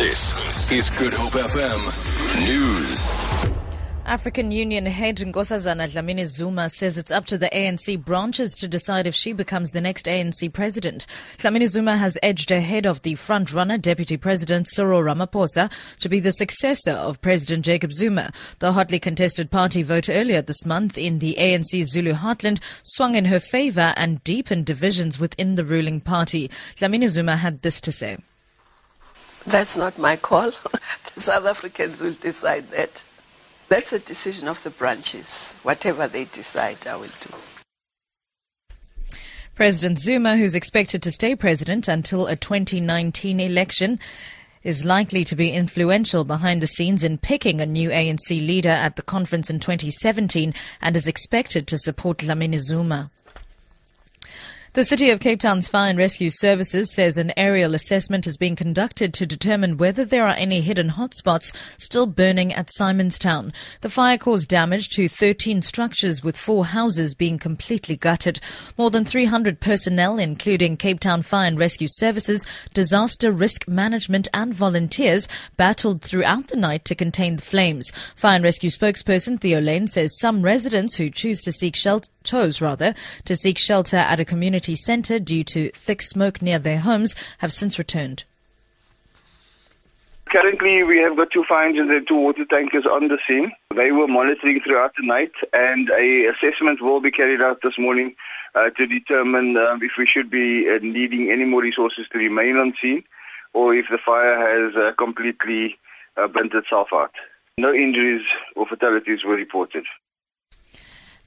This is Good Hope FM News. African Union head Nkosazana Dlamini Zuma says it's up to the ANC branches to decide if she becomes the next ANC president. Dlamini Zuma has edged ahead of the front-runner Deputy President Cyril Ramaphosa to be the successor of President Jacob Zuma. The hotly contested party vote earlier this month in the ANC Zulu heartland swung in her favor and deepened divisions within the ruling party. Dlamini Zuma had this to say. That's not my call. the South Africans will decide that. That's a decision of the branches. Whatever they decide, I will do. President Zuma, who's expected to stay president until a 2019 election, is likely to be influential behind the scenes in picking a new ANC leader at the conference in 2017 and is expected to support Dlamini Zuma. The City of Cape Town's Fire and Rescue Services says an aerial assessment is being conducted to determine whether there are any hidden hotspots still burning at Simonstown. The fire caused damage to 13 structures with four houses being completely gutted. More than 300 personnel, including Cape Town Fire and Rescue Services, disaster risk management and volunteers battled throughout the night to contain the flames. Fire and Rescue spokesperson Theo Layne says some residents who choose to seek shelter chose rather to seek shelter at a community centre due to thick smoke near their homes have since returned. Currently, we have got two fire engines and two water tankers on the scene. They were monitoring throughout the night, and a assessment will be carried out this morning uh, to determine uh, if we should be uh, needing any more resources to remain on scene, or if the fire has uh, completely uh, burnt itself out. No injuries or fatalities were reported.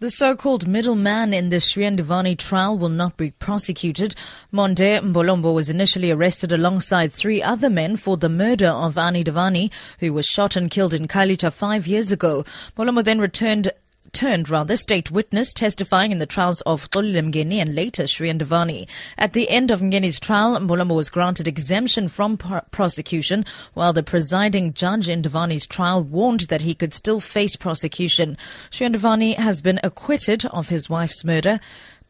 The so-called middleman in the Shrien Dewani trial will not be prosecuted. Monde Mbolombo was initially arrested alongside three other men for the murder of Anni Dewani, who was shot and killed in Khayelitsha five years ago. Mbolombo then returned turned rather state witness testifying in the trials of Xolile Mngeni and later Shrien Dewani. At the end of Mngeni's trial, Mbolombo was granted exemption from pr- prosecution, while the presiding judge in Dewani's trial warned that he could still face prosecution. Shrien Dewani has been acquitted of his wife's murder.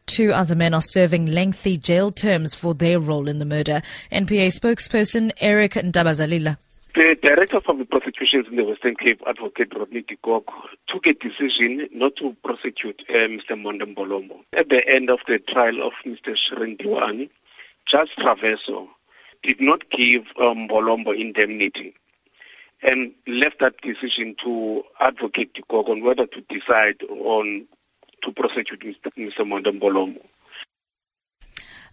Two other men are serving lengthy jail terms for their role in the murder. NPA spokesperson Eric Ntabazalila. The director of the prosecutions in the Western Cape, Advocate Rodney de Kock, took a decision not to prosecute uh, Mr. Monde Mbolombo. At the end of the trial of Mr. Shrien Dewani, Judge Traverso did not give um, Mbolombo indemnity and left that decision to Advocate de Kock on whether to decide on to prosecute Mr. Mr. Monde Mbolombo.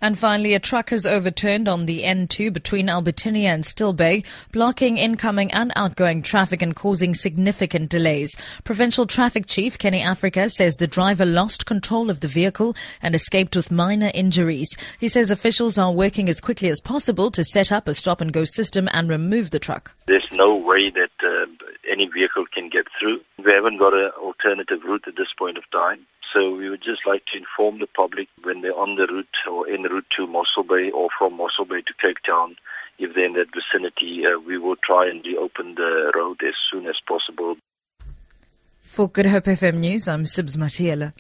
And finally, a truck has overturned on the N2 between Albertinia and Still Bay, blocking incoming and outgoing traffic and causing significant delays. Provincial Traffic Chief Kenny Africa says the driver lost control of the vehicle and escaped with minor injuries. He says officials are working as quickly as possible to set up a stop and go system and remove the truck. There's no way that uh, any vehicle can get through. We haven't got an alternative route at this point of time. So we would just like to inform the public when they're on the route or en route to Mossel Bay or from Mossel Bay to Cape Town, if they're in that vicinity, uh, we will try and reopen the road as soon as possible. For Good Hope FM News, I'm Sibs Matiela.